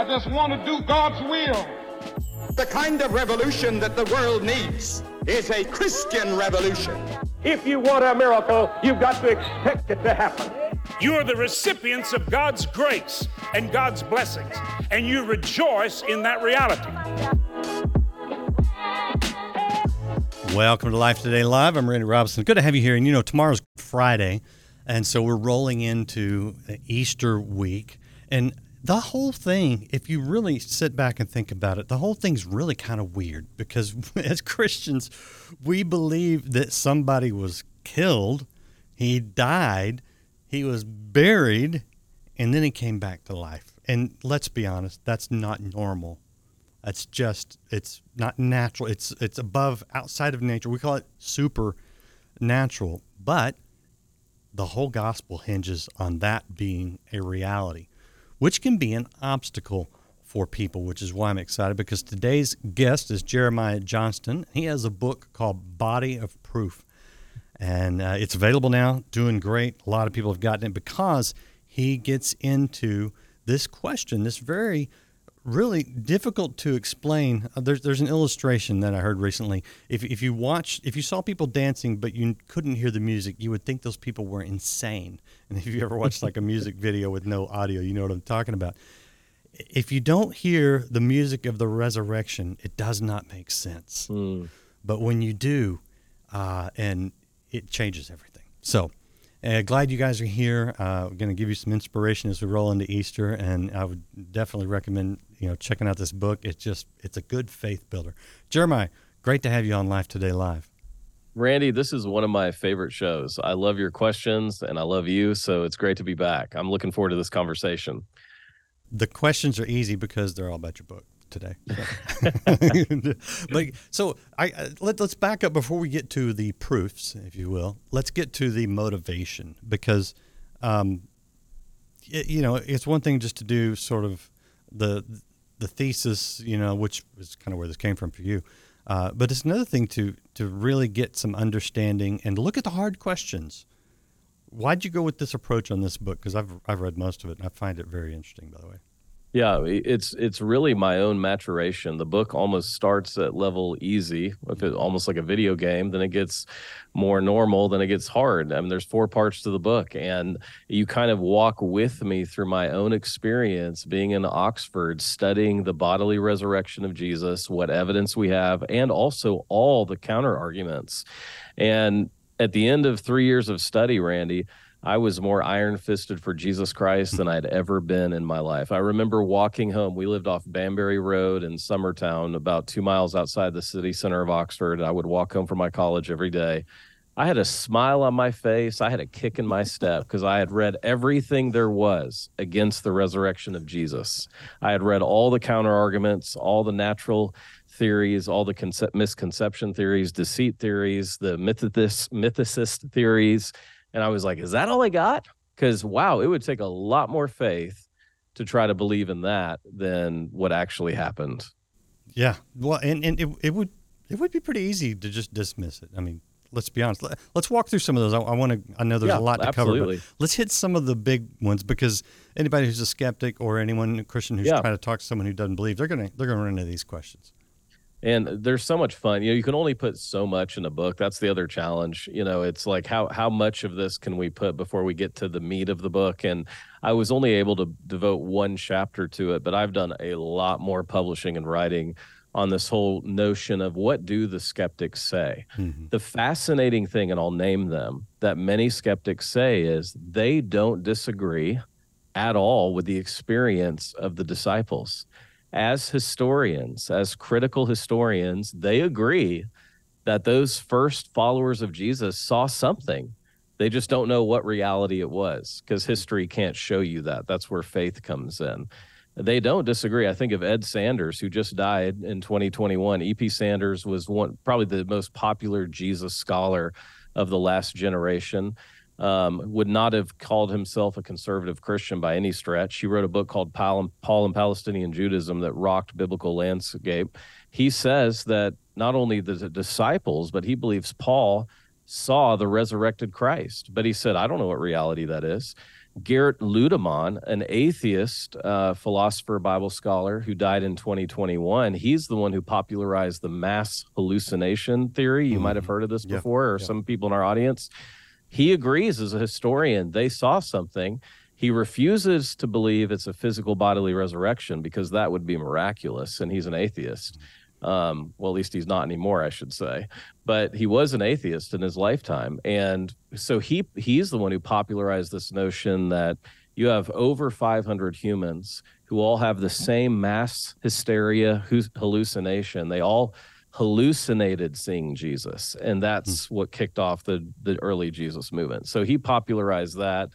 I just want to do God's will. The kind of revolution that the world needs is a Christian revolution. If you want a miracle, you've got to expect it to happen. You are the recipients of God's grace and God's blessings, and you rejoice in that reality. Welcome to Life Today Live. I'm Randy Robison. Good to have you here. And you know, tomorrow's Friday, and so we're rolling into Easter week. And the whole thing, if you really sit back and think about it, the whole thing's really kind of weird because as Christians, we believe that somebody was killed, he died, he was buried, and then he came back to life. And let's be honest, that's not normal. That's just it's not natural. It's it's above outside of nature. We call it supernatural. But the whole gospel hinges on that being a reality which can be an obstacle for people, which is why I'm excited because today's guest is Jeremiah Johnston. He has a book called Body of Proof, and uh, it's available now, doing great. A lot of people have gotten it because he gets into this question, this very really difficult to explain. Uh, there's there's an illustration that I heard recently. If if you watch if you saw people dancing but you couldn't hear the music, you would think those people were insane. And if you ever watched like a music video with no audio, you know what I'm talking about. If you don't hear the music of the resurrection, it does not make sense. Mm. But when you do, uh, and it changes everything. So uh, glad you guys are here. Uh, we're going to give you some inspiration as we roll into Easter, and I would definitely recommend you know checking out this book. It's just it's a good faith builder. Jeremiah, great to have you on Life Today Live. Randy, this is one of my favorite shows. I love your questions, and I love you. So it's great to be back. I'm looking forward to this conversation. The questions are easy because they're all about your book today. but so I uh, let, let's back up before we get to the proofs, if you will. Let's get to the motivation because, um, it, you know, it's one thing just to do sort of the the thesis, you know, which is kind of where this came from for you. Uh, but it's another thing to to really get some understanding and look at the hard questions. Why'd you go with this approach on this book? Because I've I've read most of it and I find it very interesting. By the way. Yeah, it's it's really my own maturation. The book almost starts at level easy, almost like a video game. Then it gets more normal. Then it gets hard. I mean, there's four parts to the book, and you kind of walk with me through my own experience being in Oxford, studying the bodily resurrection of Jesus, what evidence we have, and also all the counter arguments. And at the end of three years of study, Randy, I was more iron fisted for Jesus Christ than I'd ever been in my life. I remember walking home. We lived off Banbury Road in Summertown, about two miles outside the city center of Oxford. I would walk home from my college every day. I had a smile on my face. I had a kick in my step because I had read everything there was against the resurrection of Jesus. I had read all the counter arguments, all the natural theories, all the concept, misconception theories, deceit theories, the mythicist, mythicist theories and I was like, is that all I got? Because wow, it would take a lot more faith to try to believe in that than what actually happened. Yeah. Well, and, and it, it would it would be pretty easy to just dismiss it. I mean, let's be honest. Let, us walk through some of those. I, I want to. I know there's yeah, a lot to absolutely. cover, but let's hit some of the big ones because anybody who's a skeptic or anyone a Christian who's yeah. trying to talk to someone who doesn't believe, they're gonna they're gonna run into these questions and there's so much fun you know you can only put so much in a book that's the other challenge you know it's like how how much of this can we put before we get to the meat of the book? And i was only able to devote one chapter to it but i've done a lot more publishing and writing on this whole notion of what do the skeptics say? Mm-hmm. the fascinating thing and i'll name them that many skeptics say is they don't disagree at all with the experience of the disciples as historians, as critical historians, they agree that those first followers of Jesus saw something. They just don't know what reality it was because history can't show you that. That's where faith comes in. They don't disagree. I think of Ed Sanders, who just died in 2021. E.P. Sanders was one, probably the most popular Jesus scholar of the last generation um, would not have called himself a conservative Christian by any stretch. He wrote a book called Paul, Paul and Palestinian Judaism that rocked biblical landscape. He says that not only the disciples, but he believes Paul saw the resurrected Christ. But he said, I don't know what reality that is. Gerd Ludemann, an atheist uh, philosopher, Bible scholar who died in 2021, he's the one who popularized the mass hallucination theory. You mm-hmm. might have heard of this yeah. before, or yeah. some people in our audience. He agrees as a historian, they saw something. He refuses to believe it's a physical bodily resurrection because that would be miraculous, and he's an atheist. Um, well, at least he's not anymore, I should say. But he was an atheist in his lifetime, and so he he's the one who popularized this notion that you have over 500 humans who all have the same mass hysteria hallucination. They all hallucinated seeing Jesus, and that's mm. what kicked off the the early Jesus movement. So he popularized that.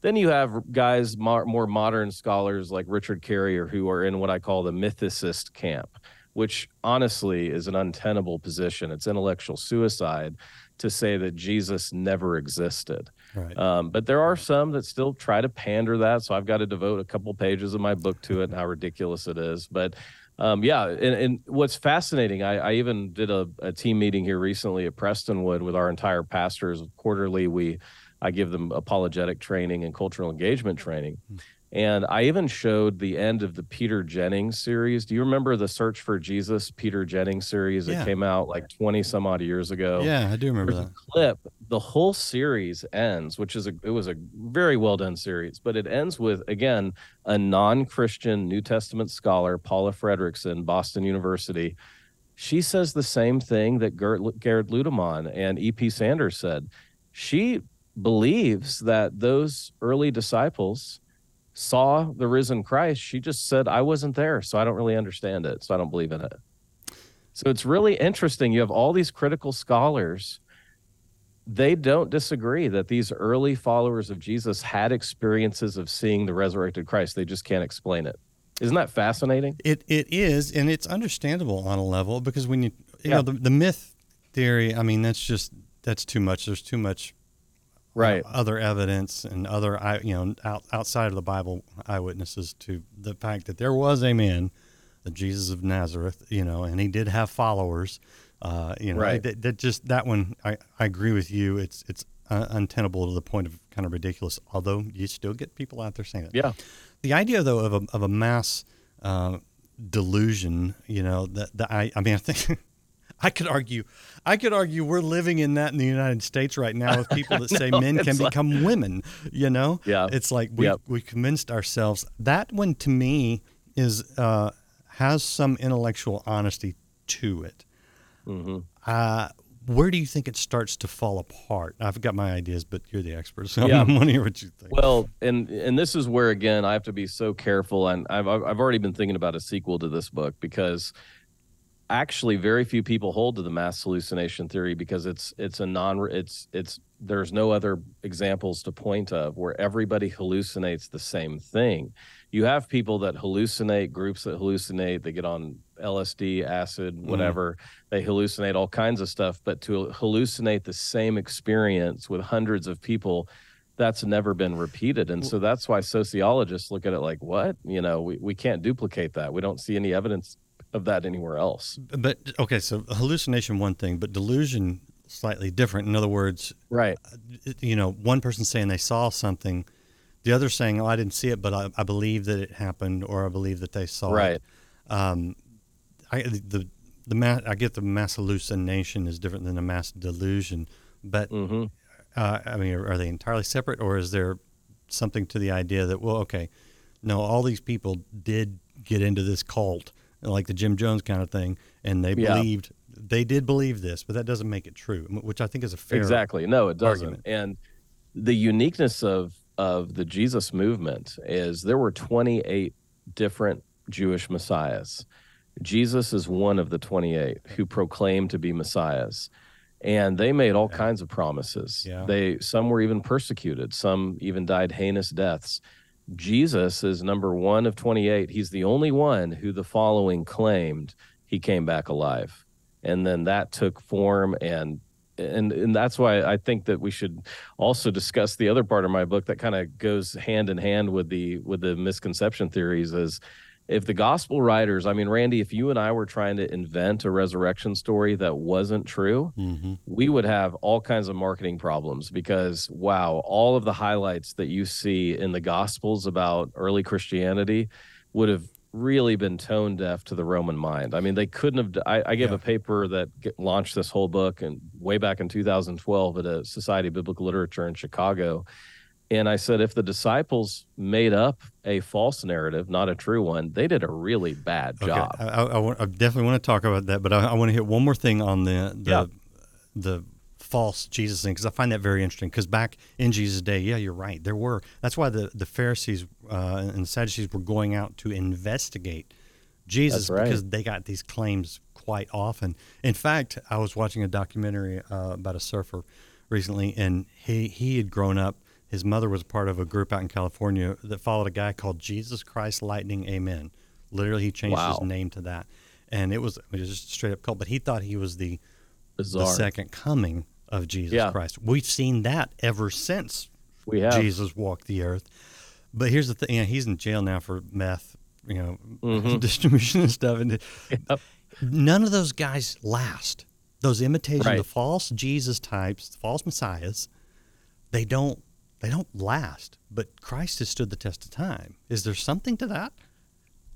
Then you have guys more, more modern scholars like Richard Carrier who are in what I call the mythicist camp which honestly is an untenable position. It's intellectual suicide to say that Jesus never existed. Right. Um, but there are some that still try to pander that. So I've got to devote a couple pages of my book to it and how ridiculous it is. But um, yeah, and, and, what's fascinating, I, I even did a, a, team meeting here recently at Prestonwood with our entire pastors. Quarterly, we I give them apologetic training and cultural engagement training. And I even showed the end of the Peter Jennings series. Do you remember the Search for Jesus Peter Jennings series that yeah. came out like 20 some odd years ago? Yeah, I do remember There's that. clip. The whole series ends, which is a it was a very well done series, but it ends with again a non-Christian New Testament scholar, Paula Fredriksen, Boston University. She says the same thing that Gerd, Gerd Ludemann and E.P. Sanders said. She believes that those early disciples saw the risen Christ. She just said, I wasn't there, so I don't really understand it. So I don't believe in it. So it's really interesting. You have all these critical scholars. They don't disagree that these early followers of Jesus had experiences of seeing the resurrected Christ. They just can't explain it. Isn't that fascinating? It it is, and it's understandable on a level because when you you yeah. know the, the myth theory, I mean that's just that's too much. There's too much right. other evidence and other you know out, outside of the bible eyewitnesses to the fact that there was a man the jesus of nazareth you know and he did have followers uh, you know right. that, that, just that one I, I agree with you. It's it's uh, untenable to the point of kind of ridiculous although you still get people out there saying it. Yeah. The idea though of a, of a mass uh, delusion you know that, that I, I mean i think I could argue, I could argue we're living in that in the United States right now with people that say men can like, become women. You know, yeah, it's like we yep. we convinced ourselves. That one to me is uh, has some intellectual honesty to it. Mm-hmm. Uh, where do you think it starts to fall apart? I've got my ideas, but you're the expert, so yeah. I want to hear what you think. Well, and and this is where again I have to be so careful, and I've I've already been thinking about a sequel to this book because actually very few people hold to the mass hallucination theory because it's it's a non it's it's there's no other examples to point of where everybody hallucinates the same thing you have people that hallucinate groups that hallucinate they get on lsd acid mm-hmm. whatever mm. they hallucinate all kinds of stuff but to hallucinate the same experience with hundreds of people that's never been repeated and so that's why sociologists look at it like what you know we, we can't duplicate that we don't see any evidence of that anywhere else. But okay, so hallucination one thing, but delusion slightly different. In other words, right? Uh, you know, one person saying they saw something, the other saying, "Oh, I didn't see it, but I, I believe that it happened, or I believe that they saw right. it." Um, I the the mass, I get the mass hallucination is different than a mass delusion, but mm-hmm. uh, I mean, are, are they entirely separate, or is there something to the idea that well, okay, no, all these people did get into this cult like the Jim Jones kind of thing, and they yeah. believed they did believe this, but that doesn't make it true, which I think is a fair exactly. No, it doesn't. Argument. And the uniqueness of of the Jesus movement is there were 28 different Jewish messiahs. Jesus is one of the 28 who proclaimed to be messiahs. And they made all yeah. kinds of promises. Yeah. They some were even persecuted, some even died heinous deaths. Jesus is number one of 28. He's the only one who the following claimed he came back alive. And then that took form and and and that's why I think that we should also discuss the other part of my book that kind of goes hand in hand with the with the misconception theories is if the gospel writers, I mean, Randy, if you and I were trying to invent a resurrection story that wasn't true, Mm-hmm. we would have all kinds of marketing problems because, wow, all of the highlights that you see in the gospels about early Christianity would have really been tone deaf to the Roman mind. I mean, they couldn't have. I, I gave Yeah. a paper that launched this whole book and way back in 2012 at a Society of Biblical Literature in Chicago. And I said, if the disciples made up a false narrative, not a true one, they did a really bad Okay, job. I, I, I definitely want to talk about that, but I, I want to hit one more thing on the the Yeah. the false Jesus thing because I find that very interesting. Because back in Jesus' day, yeah, you're right. There were. That's why the the Pharisees uh, and Sadducees were going out to investigate Jesus right. because they got these claims quite often. In fact, I was watching a documentary uh, about a surfer recently, and he he had grown up. His mother was part of a group out in California that followed a guy called Jesus Christ Lightning Amen. Literally, he changed Wow. his name to that, and it was, it was just a straight up cult. But he thought he was the Bizarre. the second coming of Jesus Yeah. Christ. We've seen that ever since we have. Jesus walked the earth. But here's the thing: you know, he's in jail now for meth, you know, Mhm. distribution and stuff. And Yep. none of those guys last. Those imitation, Right. the false Jesus types, the false messiahs, they don't they don't last. But Christ has stood the test of time. Is there something to that?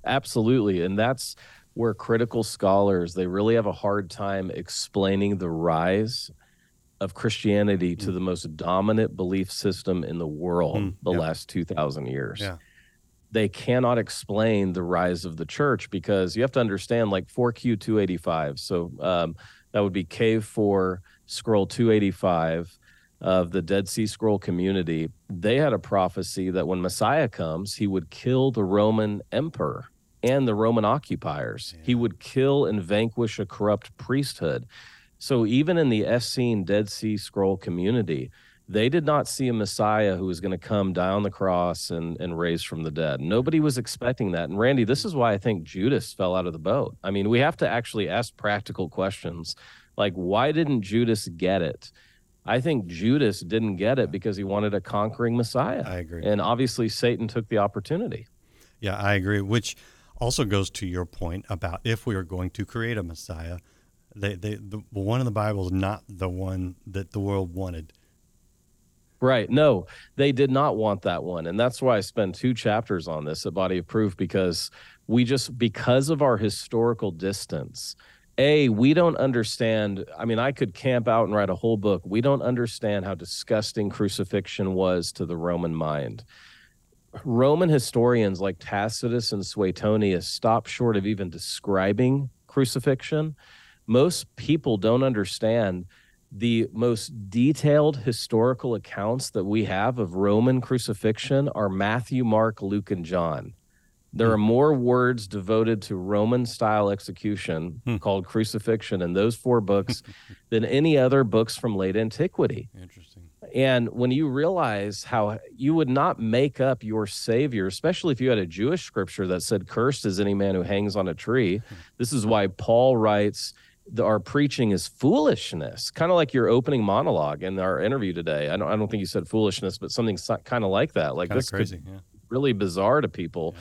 Absolutely. And that's where critical scholars they really have a hard time explaining the rise of Christianity to the most dominant belief system in the world Mm, the yeah. last 2000 years. Yeah. They cannot explain the rise of the church because you have to understand like 4Q 285. So um, that would be Cave 4, Scroll 285 of the Dead Sea Scroll community. They had a prophecy that when Messiah comes, he would kill the Roman emperor and the Roman occupiers. He would kill and vanquish a corrupt priesthood. So even in the Essene Dead Sea Scroll community, they did not see a Messiah who was going to come die on the cross and, and raise from the dead. Nobody was expecting that. And Randy, this is why I think Judas fell out of the boat. I mean, we have to actually ask practical questions like, why didn't Judas get it? I think Judas didn't get it because he wanted a conquering Messiah. I agree. And obviously, Satan took the opportunity. Yeah, I agree. Which also goes to your point about if we are going to create a Messiah, they, they, the one in the Bible is not the one that the world wanted. Right. No, they did not want that one. And that's why I spend two chapters on this at Body of Proof because we just, because of our historical distance, A, we don't understand. I mean, I could camp out and write a whole book. We don't understand how disgusting crucifixion was to the Roman mind. Roman historians like Tacitus and Suetonius stop short of even describing crucifixion. Most people don't understand the most detailed historical accounts that we have of Roman crucifixion are Matthew, Mark, Luke, and John. There are more words devoted to Roman style execution Hmm. called crucifixion in those four books than any other books from late antiquity. Interesting. And when you realize how you would not make up your savior, especially if you had a Jewish scripture that said, Cursed is any man who hangs on a tree. This is why Paul writes, the, Our preaching is foolishness, kind of like your opening monologue in our interview today. I don't, I don't think you said foolishness, but something kind of like that. Like Kind of this could. Yeah. really bizarre to people.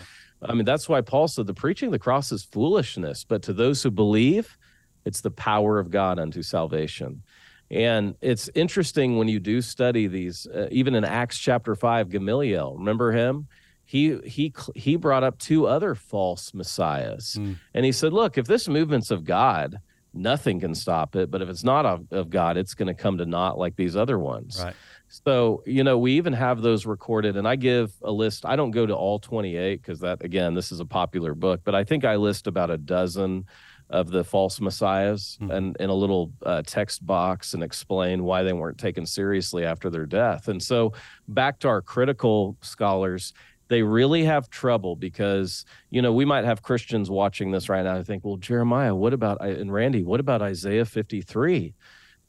I mean, that's why Paul said the preaching of the cross is foolishness, but to those who believe, it's the power of God unto salvation. And it's interesting when you do study these, uh, even in Acts chapter five, Gamaliel, remember him? He he he brought up two other false messiahs, Hmm. and he said, "Look, if this movement's of God, nothing can stop it. But if it's not of, of God, it's going to come to naught like these other ones." Right. So, you know, we even have those recorded, and I give a list. I don't go to all 28 because that, again, this is a popular book, but I think I list about a dozen of the false messiahs Hmm. and in a little uh, text box and explain why they weren't taken seriously after their death. And so, back to our critical scholars, they really have trouble because you know we might have Christians watching this right now. I think, well, Jeremiah, what about and Randy, what about Isaiah 53?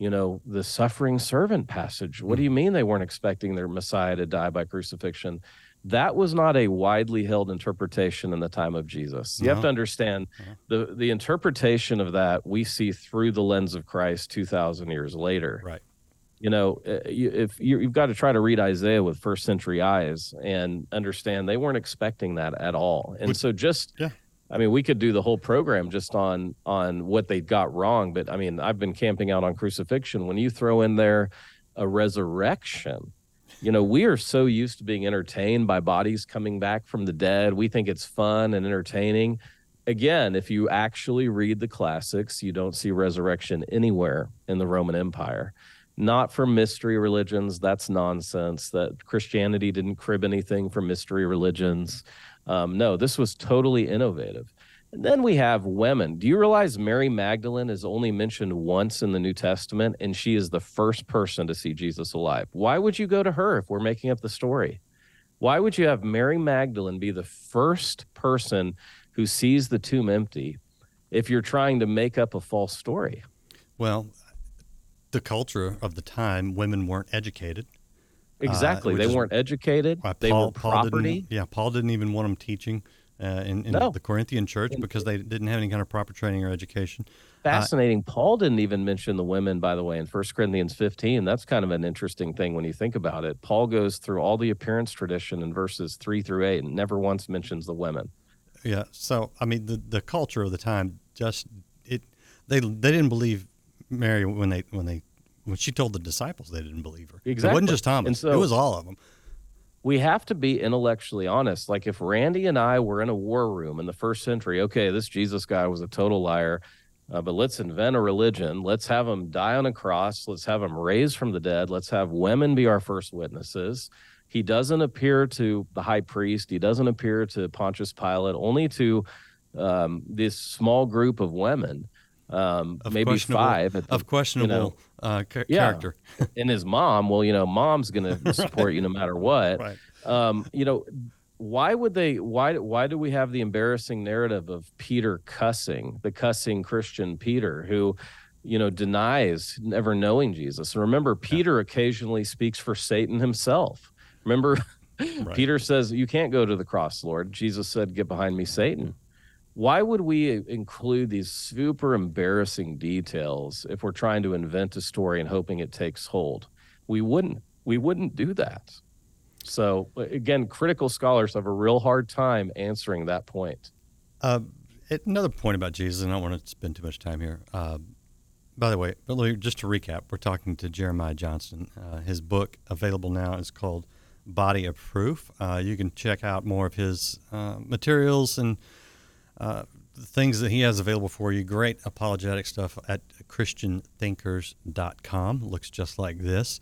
You know, the suffering servant passage. What do you mean they weren't expecting their Messiah to die by crucifixion? That was not a widely held interpretation in the time of Jesus. You have to understand the the interpretation of that we see through the lens of Christ 2000 years later. Right. You know, uh, if you, you've got to try to read Isaiah with first century eyes and understand they weren't expecting that at all. And so just Yeah. I mean, we could do the whole program just on on what they got wrong, but I mean, I've been camping out on crucifixion. When you throw in there a resurrection, you know, we are so used to being entertained by bodies coming back from the dead. We think it's fun and entertaining. Again, if you actually read the classics, you don't see resurrection anywhere in the Roman Empire. Not from mystery religions. That's nonsense. That Christianity didn't crib anything from mystery religions. Um, no, this was totally innovative. And then we have women. Do you realize Mary Magdalene is only mentioned once in the New Testament, and she is the first person to see Jesus alive? Why would you go to her if we're making up the story? Why would you have Mary Magdalene be the first person who sees the tomb empty if you're trying to make up a false story? Well, the culture of the time, women weren't educated. Exactly. which they weren't educated. Why they Paul, were Paul property. didn't, yeah, Paul didn't even want them teaching uh, in, in No. the Corinthian church because they didn't have any kind of proper training or education. Fascinating. Paul didn't even mention the women, by the way, in 1 Corinthians 15. That's kind of an interesting thing when you think about it. Paul goes through all the appearance tradition in verses three through eight and never once mentions the women. Yeah. So I mean, the the culture of the time just it they they didn't believe Mary when they when they when she told the disciples they didn't believe her. It wasn't just Thomas. So- it was all of them. we have to be intellectually honest. Like if Randy and I were in a war room in the first century, okay, this Jesus guy was a total liar, uh, but let's invent a religion. Let's have him die on a cross. Let's have him raised from the dead. Let's have women be our first witnesses. He doesn't appear to the high priest. He doesn't appear to Pontius Pilate, only to um, this small group of women, um, Of maybe five at the- of questionable know, uh, ca- Yeah. character. and his mom. Well, you know, mom's going to support you no matter what Right. um, you know, why would they? Why? Why do we have the embarrassing narrative of Peter cussing the cussing Christian Peter who, you know, denies never knowing Jesus? And remember, Peter occasionally speaks for Satan himself. Remember, Peter says, "You can't go to the cross, Lord." Jesus said, "Get behind me, Satan." Why would we include these super embarrassing details if we're trying to invent a story and hoping it takes hold? We wouldn't. We wouldn't do that. So again, critical scholars have a real hard time answering that point. Uh, another point about Jesus, and I don't want to spend too much time here. Uh, by the way, just to recap, we're talking to Jeremiah Johnston. Uh, his book available now is called Body of Proof. Uh, you can check out more of his uh, materials and uh, the things that he has available for you. Great apologetic stuff at ChristianThinkers.com. Looks just like this.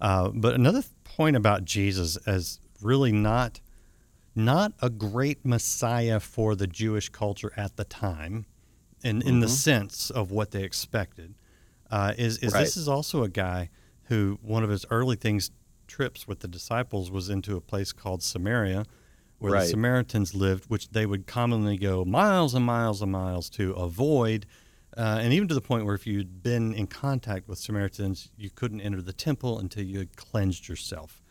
Uh, but another point about Jesus as really not not a great Messiah for the Jewish culture at the time, in in the sense of what they expected, uh, is is Right. this is also a guy who one of his early things trips with the disciples was into a place called Samaria, where the Samaritans lived, which they would commonly go miles and miles and miles to avoid. Uh, and even to the point where if you'd been in contact with Samaritans, you couldn't enter the temple until you had cleansed yourself.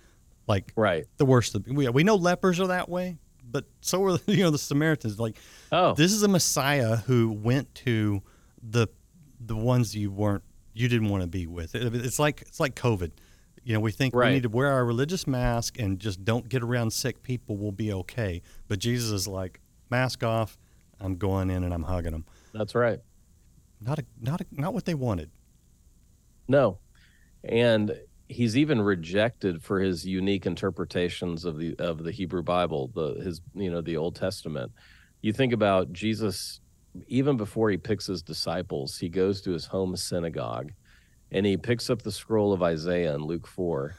Like Right. the worst. Of, we, we know lepers are that way, but so are you know the Samaritans. Like, Oh. this is a Messiah who went to the the ones you weren't you didn't want to be with. It- it's like it's like COVID. You know, we think we need to wear our religious mask and just don't get around sick people. We'll be okay. But Jesus is like, mask off. I'm going in and I'm hugging them. That's right. Not a, not a, not what they wanted. No. And he's even rejected for his unique interpretations of the of the Hebrew Bible, the his you know, the Old Testament. You think about Jesus even before he picks his disciples, he goes to his home synagogue and he picks up the scroll of Isaiah in Luke 4.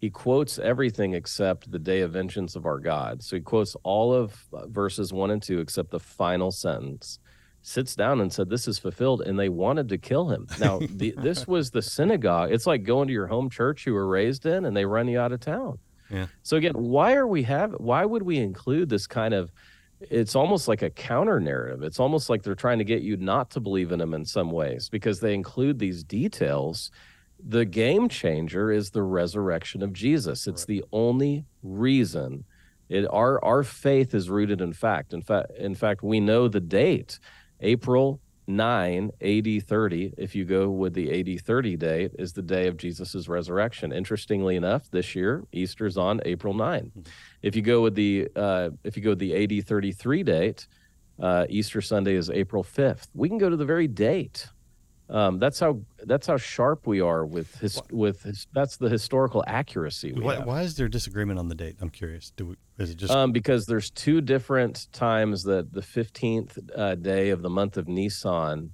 He quotes everything except the day of vengeance of our God. So he quotes all of uh, verses 1 and 2 except the final sentence sits down and said, "This is fulfilled," and they wanted to kill him. Now, the, this was the synagogue. It's like going to your home church you were raised in, and they run you out of town. Yeah. So again, why are we have? Why would we include this kind of? It's almost like a counter narrative. It's almost like they're trying to get you not to believe in them in some ways because they include these details. The game changer is the resurrection of Jesus. It's the only reason. It our our faith is rooted in fact. In fact, in fact, we know the date. April 9 AD 30, if you go with the AD 30 date, is the day of Jesus' resurrection. Interestingly enough, this year Easter's on April 9. If you go with the uh, if you go with the AD 33 date, uh, Easter Sunday is April 5th. We can go to the very date. Um, that's how that's how sharp we are with his, with his, that's the historical accuracy. We Why, why is there disagreement on the date? I'm curious. Do we, is it just Um, because there's two different times that the 15th uh, day of the month of Nisan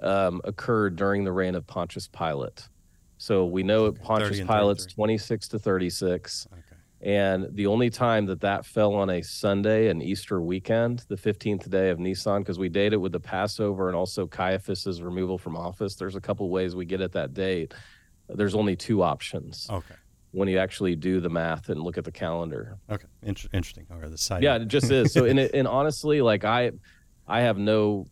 um, occurred during the reign of Pontius Pilate. So we know Okay, Pontius Pilate's 26 to 36. okay? And the only time that that fell on a Sunday, an Easter weekend, the 15th day of Nisan, because we date it with the Passover and also Caiaphas's removal from office. There's a couple ways we get at that date. There's only two options Okay. when you actually do the math and look at the calendar. Okay. Inter- interesting. Right. The side. Yeah, it just is. So, and, it, and honestly, like I, I have no,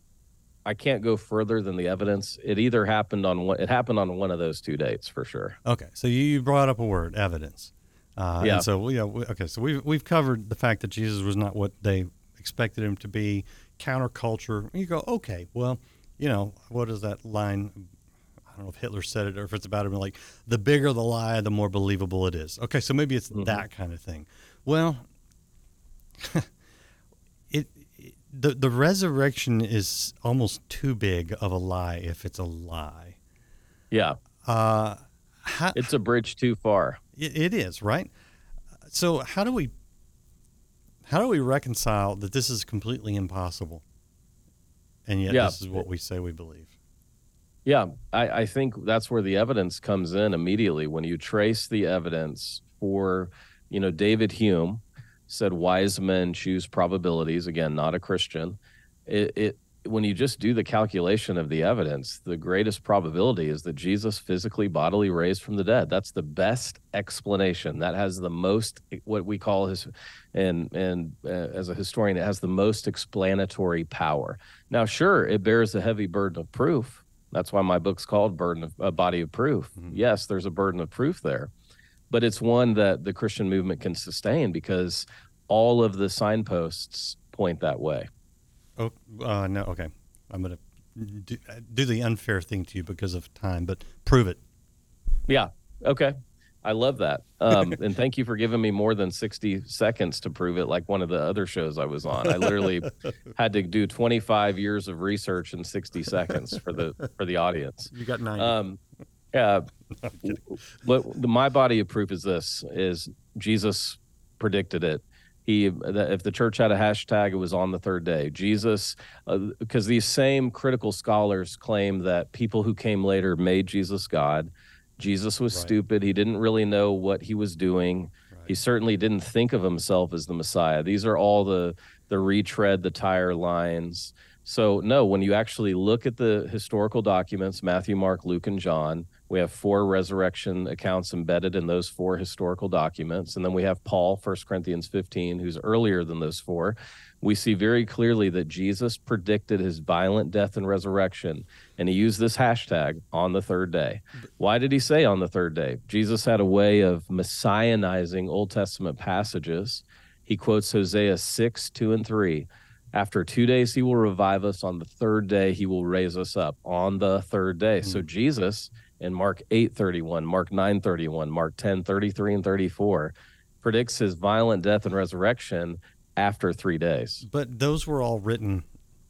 I can't go further than the evidence. It either happened on one, it happened on one of those two dates for sure. Okay. So you brought up a word, evidence. Uh, Yeah. And so we, yeah, we, okay. So we've we've covered the fact that Jesus was not what they expected him to be. Counterculture. You go, okay. Well, you know, what is that line? I don't know if Hitler said it or if it's about him. Like, the bigger the lie, the more believable it is. Okay. So maybe it's that kind of thing. Well, it, it the the resurrection is almost too big of a lie if it's a lie. Yeah, Uh, how, it's a bridge too far. It, it is right. So how do we how do we reconcile that this is completely impossible, and yet Yeah. this is what we say we believe? Yeah, I, I think that's where the evidence comes in immediately. When you trace the evidence for, you know, David Hume said wise men choose probabilities. Again, not a Christian. It, it when you just do the calculation of the evidence, the greatest probability is that Jesus physically, bodily raised from the dead. That's the best explanation. That has the most what we call his, and and uh, as a historian, it has the most explanatory power. Now, sure, it bears a heavy burden of proof. That's why my book's called "Burden of a Body of Proof." Yes, there's a burden of proof there, but it's one that the Christian movement can sustain because all of the signposts point that way. Oh uh, no, okay. I'm gonna do, do the unfair thing to you because of time, but prove it. Yeah. Okay. I love that. Um, and thank you for giving me more than 60 seconds to prove it, like one of the other shows I was on. I literally had to do 25 years of research in 60 seconds for the for the audience. You got nine. Um, yeah. What the, my body of proof is this: is Jesus predicted it. He, if the church had a hashtag, it was on the third day. Jesus, uh, because these same critical scholars claim that people who came later made Jesus God. Jesus was Right. stupid. He didn't really know what he was doing. He certainly didn't think of himself as the Messiah. These are all the the retread, the tire lines. So no, when you actually look at the historical documents, Matthew, Mark, Luke, and John, we have four resurrection accounts embedded in those four historical documents, and then we have Paul, 1 Corinthians 15, who's earlier than those four. We see very clearly that Jesus predicted his violent death and resurrection, and he used this hashtag on the third day. Why did he say on the third day? Jesus had a way of messianizing Old Testament passages. He quotes Hosea 6, 2, and 3. After two days, he will revive us. On the third day, he will raise us up. On the third day. So hmm. Jesus in Mark 8:31, Mark 9:31, Mark 10:33 and 34 predicts his violent death and resurrection after three days. But those were all written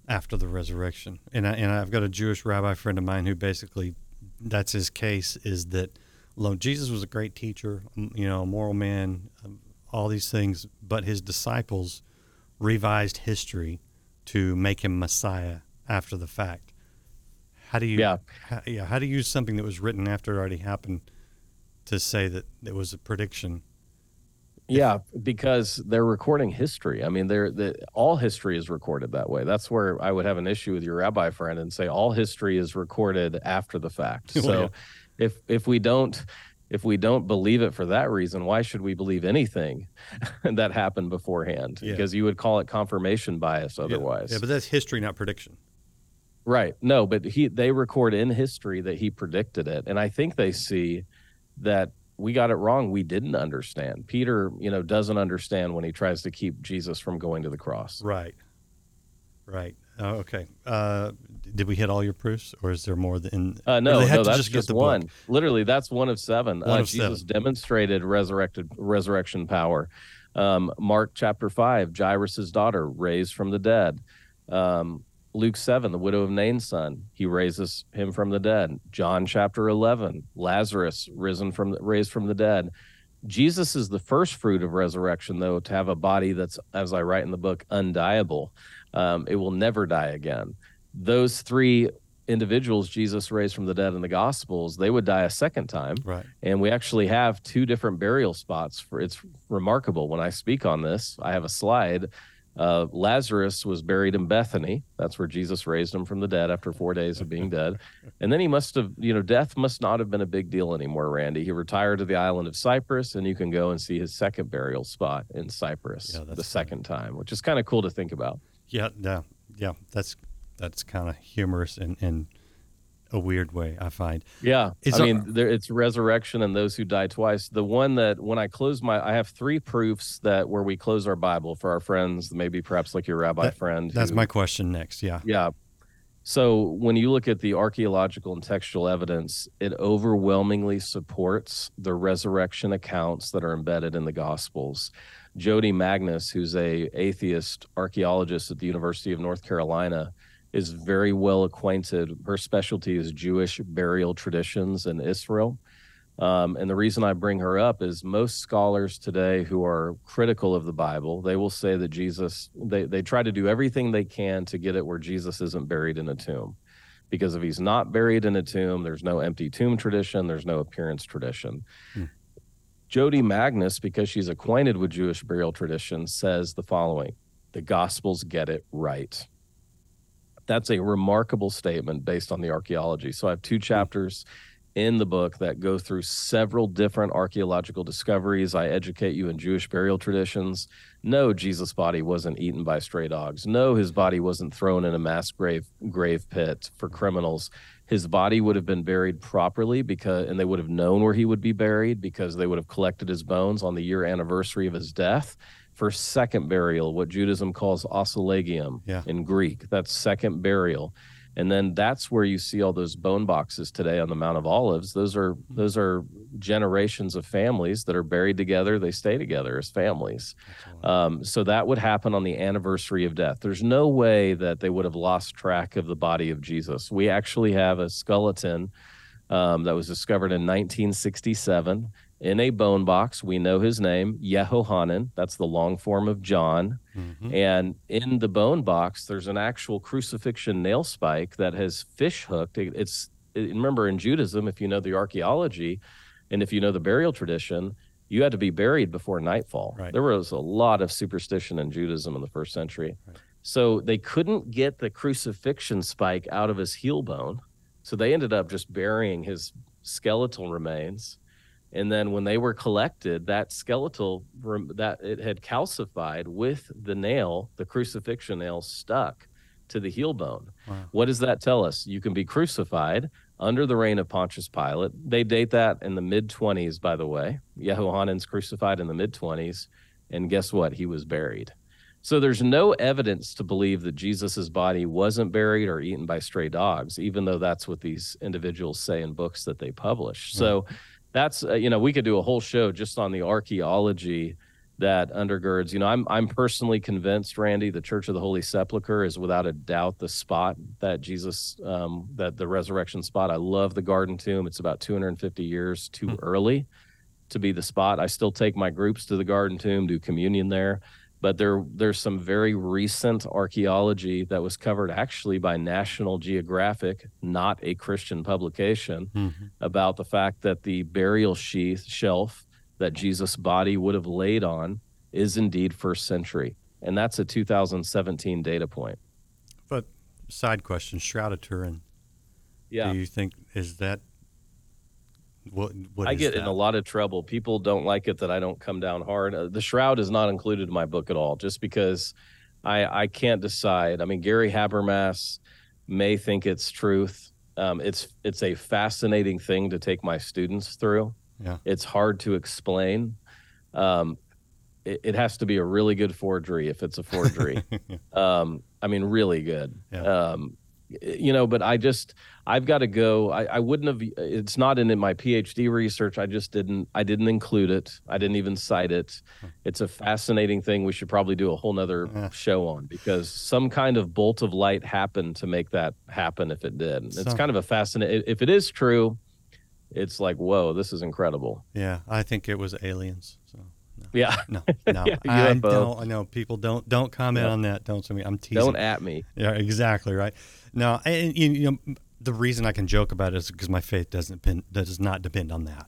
after the resurrection, and I, and I've got a Jewish rabbi friend of mine who basically that's his case is that lo, Jesus was a great teacher, you know, a moral man, um, all these things, but his disciples revised history to make him Messiah after the fact. How do you Yeah. how, yeah how do you use something that was written after it already happened to say that it was a prediction? Yeah, because they're recording history. I mean, they're the all history is recorded that way. That's where I would have an issue with your rabbi friend and say all history is recorded after the fact. Well, So yeah. if if we don't if we don't believe it for that reason, why should we believe anything that happened beforehand? Yeah. Because you would call it confirmation bias Yeah. otherwise. yeah, but that's history, not prediction. Right. No, but he they record in history that he predicted it. And I think they see that we got it wrong. We didn't understand. Peter, you know, doesn't understand when he tries to keep Jesus from going to the cross. Right. Right. Oh, okay. Uh, did we hit all your proofs, or is there more than? Uh, no, no, that's just just, one. book? Literally, that's one of seven. One uh, of Jesus seven. demonstrated resurrected resurrection power. Um, Mark chapter five, Jairus's daughter raised from the dead. Um, Luke seven, the widow of Nain's son, he raises him from the dead. John chapter eleven, Lazarus risen from the, raised from the dead. Jesus is the first fruit of resurrection, though, to have a body that's, as I write in the book, undiable. Um, it will never die again. Those three individuals Jesus raised from the dead in the Gospels, they would die a second time. Right. And we actually have two different burial spots for it's remarkable. When I speak on this, I have a slide. Uh, Lazarus was buried in Bethany. That's where Jesus raised him from the dead after four days of being dead. And then he must have, you know, death must not have been a big deal anymore, Randy. He retired to the island of Cyprus, and you can go and see his second burial spot in Cyprus Yeah, the funny. second time, which is kind of cool to think about. Yeah, yeah, yeah. That's that's kind of humorous and in a weird way. I find. Yeah, Is I mean, there, it's resurrection and those who die twice. The one that when I close my, I have three proofs that where we close our Bible for our friends, maybe perhaps like your rabbi That- friend. That's who- my question next. Yeah. Yeah. So when you look at the archaeological and textual evidence, it overwhelmingly supports the resurrection accounts that are embedded in the Gospels. Jodi Magness, who's a atheist archaeologist at the University of North Carolina, is very well acquainted. Her specialty is Jewish burial traditions in Israel. Um, and the reason I bring her up is most scholars today who are critical of the Bible, they will say that Jesus, they, they try to do everything they can to get it where Jesus isn't buried in a tomb. Because if he's not buried in a tomb, there's no empty tomb tradition, there's no appearance tradition. Jodi Magness, because she's acquainted with Jewish burial traditions, says the following The Gospels get it right. That's a remarkable statement based on the archaeology. So I have two hmm. chapters in the book that go through several different archaeological discoveries. I educate you in Jewish burial traditions. No, Jesus' body wasn't eaten by stray dogs. No, his body wasn't thrown in a mass grave grave pit for criminals. His body would have been buried properly because and they would have known where he would be buried because they would have collected his bones on the year anniversary of his death for second burial, what Judaism calls ossilegium Yeah. in Greek. That's second burial. And then that's where you see all those bone boxes today on the Mount of Olives. Those are those are generations of families that are buried together. They stay together as families. Um, so that would happen on the anniversary of death. There's no way that they would have lost track of the body of Jesus. We actually have a skeleton um, that was discovered in 1967 in a bone box. We know his name, Yehohanan. That's the long form of John. Mhm. And in the bone box, there's an actual crucifixion nail spike that has fish hooked. It's remember in Judaism, if you know the archaeology, and if you know the burial tradition, you had to be buried before nightfall. Right. There was a lot of superstition in Judaism in the first century. So they couldn't get the crucifixion spike out of his heel bone. So they ended up just burying his skeletal remains. And then when they were collected, that skeletal that it had calcified with the nail, the crucifixion nail stuck to the heel bone. Wow. What does that tell us? You can be crucified under the reign of Pontius Pilate. They date that in the mid 20s, by the way. Yehohanan's crucified in the mid 20s. And guess what? He was buried. So there's no evidence to believe that Jesus' body wasn't buried or eaten by stray dogs, even though that's what these individuals say in books that they publish. So that's uh, you know we could do a whole show just on the archaeology that undergirds. You know, I'm I'm personally convinced, Randy, the Church of the Holy Sepulchre is without a doubt the spot that Jesus, um, that the resurrection spot. I love the Garden Tomb. It's about 250 years too early to be the spot. I still take my groups to the Garden Tomb, do communion there. But there, there's some very recent archaeology that was covered actually by National Geographic, not a Christian publication, Mhm. about the fact that the burial sheath shelf that Jesus' body would have laid on is indeed first century. And that's a 2017 data point. But side question: Shroud of Turin. Yeah. Do you think is that what? what I get in a lot of trouble. People don't like it that I don't come down hard. Uh, the shroud is not included in my book at all, just because I I can't decide. I mean, Gary Habermas may think it's truth. Um, it's it's a fascinating thing to take my students through. Yeah. It's hard to explain. Um, it, it has to be a really good forgery if it's a forgery. um, I mean, really good. Yeah. Um, you know, but I just I've got to go. I, I wouldn't have. It's not in, in my PhD research. I just didn't. I didn't include it. I didn't even cite it. Hmm. It's a fascinating thing. We should probably do a whole nother Yeah. show on because some kind of bolt of light happened to make that happen. If it did, it's So- kind of a fascinating. If it is true, it's like whoa, this is incredible. Yeah, I think it was aliens. So Yeah. no, no, Yeah, I don't. I know people don't don't comment Yeah. on that. Don't send me. I'm teasing. Don't at me. Yeah, exactly right. No, and you know the reason I can joke about it is because my faith doesn't depend does not depend on that.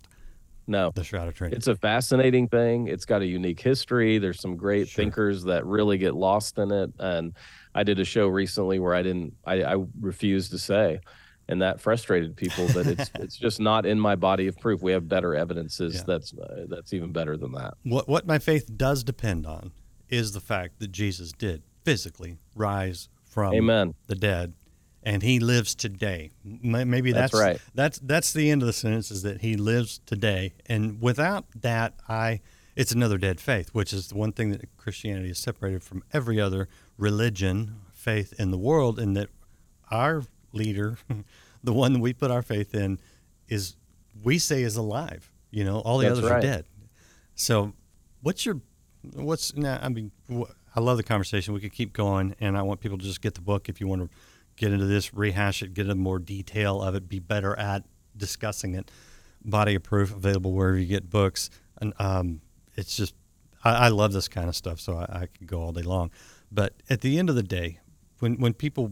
No. The Shroud of Turin. It's a fascinating thing. It's got a unique history. There's some great Sure. thinkers that really get lost in it. And I did a show recently where I didn't, I, I refused to say, and that frustrated people. That it's it's just not in my body of proof. We have better evidences Yeah. that's uh, that's even better than that. what what my faith does depend on is the fact that Jesus did physically rise from Amen. the dead and he lives today. Maybe That's that's, right. that's that's the end of the sentence is that he lives today. And without that i it's another dead faith which is the one thing that christianity is separated from every other religion faith in the world and that our leader the one that we put our faith in is we say is alive. You know all the That's others right. are dead. So what's your what's now i mean wh- i love the conversation. We could keep going and i want people to just get the book if you want to get into this rehash it get into more detail of it be better at discussing it body of proof available wherever you get books and um, it's just I, I love this kind of stuff so I, I could go all day long but at the end of the day when when people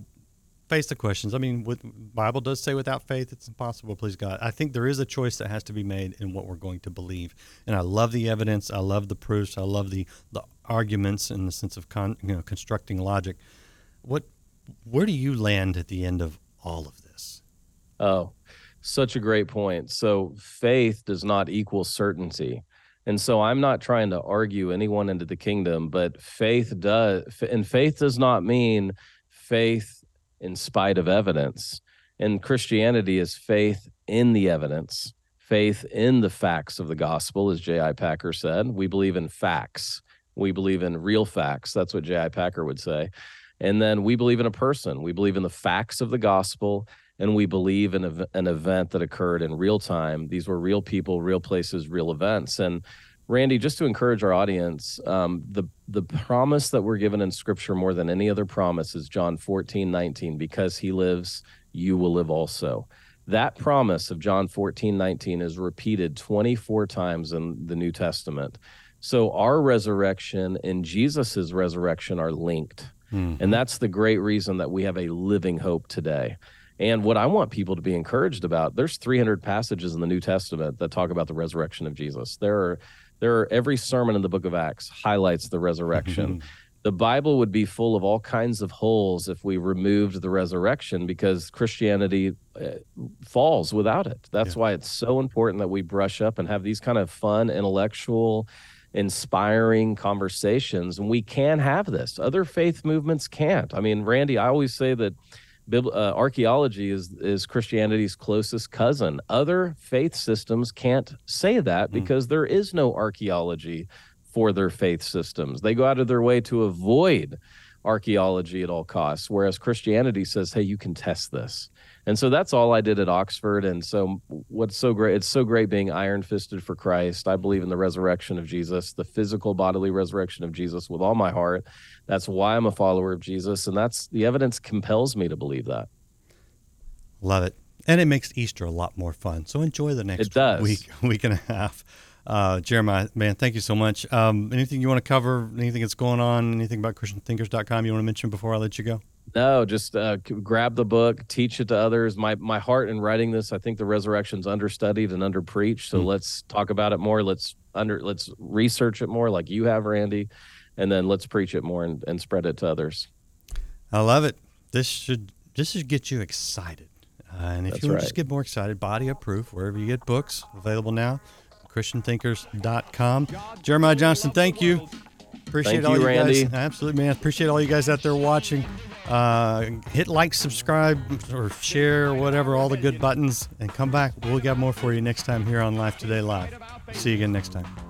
face the questions. I mean, with Bible does say without faith it's impossible please God. I think there is a choice that has to be made in what we're going to believe. And I love the evidence. I love the proofs. I love the the arguments in the sense of con, you know constructing logic. What where do you land at the end of all of this? Oh, such a great point. So faith does not equal certainty. And so I'm not trying to argue anyone into the kingdom, but faith does and faith does not mean faith in spite of evidence. And Christianity is faith in the evidence, faith in the facts of the gospel, as J.I. Packer said. We believe in facts. We believe in real facts. That's what J.I. Packer would say. And then we believe in a person. We believe in the facts of the gospel and we believe in ev- an event that occurred in real time. These were real people, real places, real events. And Randy, just to encourage our audience, um, the the promise that we're given in Scripture more than any other promise is John 14, 19, because he lives, you will live also. That promise of John 14, 19 is repeated 24 times in the New Testament. So our resurrection and Jesus's resurrection are linked. And that's the great reason that we have a living hope today. And what I want people to be encouraged about, there's 300 passages in the New Testament that talk about the resurrection of Jesus. There are there are every sermon in the book of Acts highlights the resurrection. the Bible would be full of all kinds of holes if we removed the resurrection because Christianity uh, falls without it. That's why it's so important that we brush up and have these kind of fun intellectual inspiring conversations and we can have this other faith movements can't i mean randy i always say that uh, archaeology is is Christianity's closest cousin. Other faith systems can't say that because there is no archaeology for their faith systems. They go out of their way to avoid archaeology at all costs, whereas Christianity says, "Hey, you can test this." And so that's all I did at Oxford. And so what's so great? It's so great being iron fisted for Christ. I believe in the resurrection of Jesus, the physical bodily resurrection of Jesus with all my heart. That's why I'm a follower of Jesus. And that's the evidence compels me to believe that. Love it. And it makes Easter a lot more fun. So enjoy the next week, week and a half. Uh, Jeremiah, man, thank you so much. Um, anything you want to cover? Anything that's going on? Anything about ChristianThinkers.com you want to mention before I let you go? No, just uh, grab the book, teach it to others. My my heart in writing this, I think the resurrection's understudied and underpreached. So let's talk about it more. Let's under let's research it more, like you have, Randy, and then let's preach it more and, and spread it to others. I love it. This should this should get you excited. Uh, and if That's you want right. to just get more excited, Body of Proof, wherever you get books, available now. ChristianThinkers.com. Jeremiah Johnston, thank you. Appreciate Thank all you, you Randy. guys. Absolutely, man. Appreciate all you guys out there watching. Uh, hit like, subscribe, or share, or whatever, all the good buttons, and come back. We'll got more for you next time here on Life Today Live. See you again next time.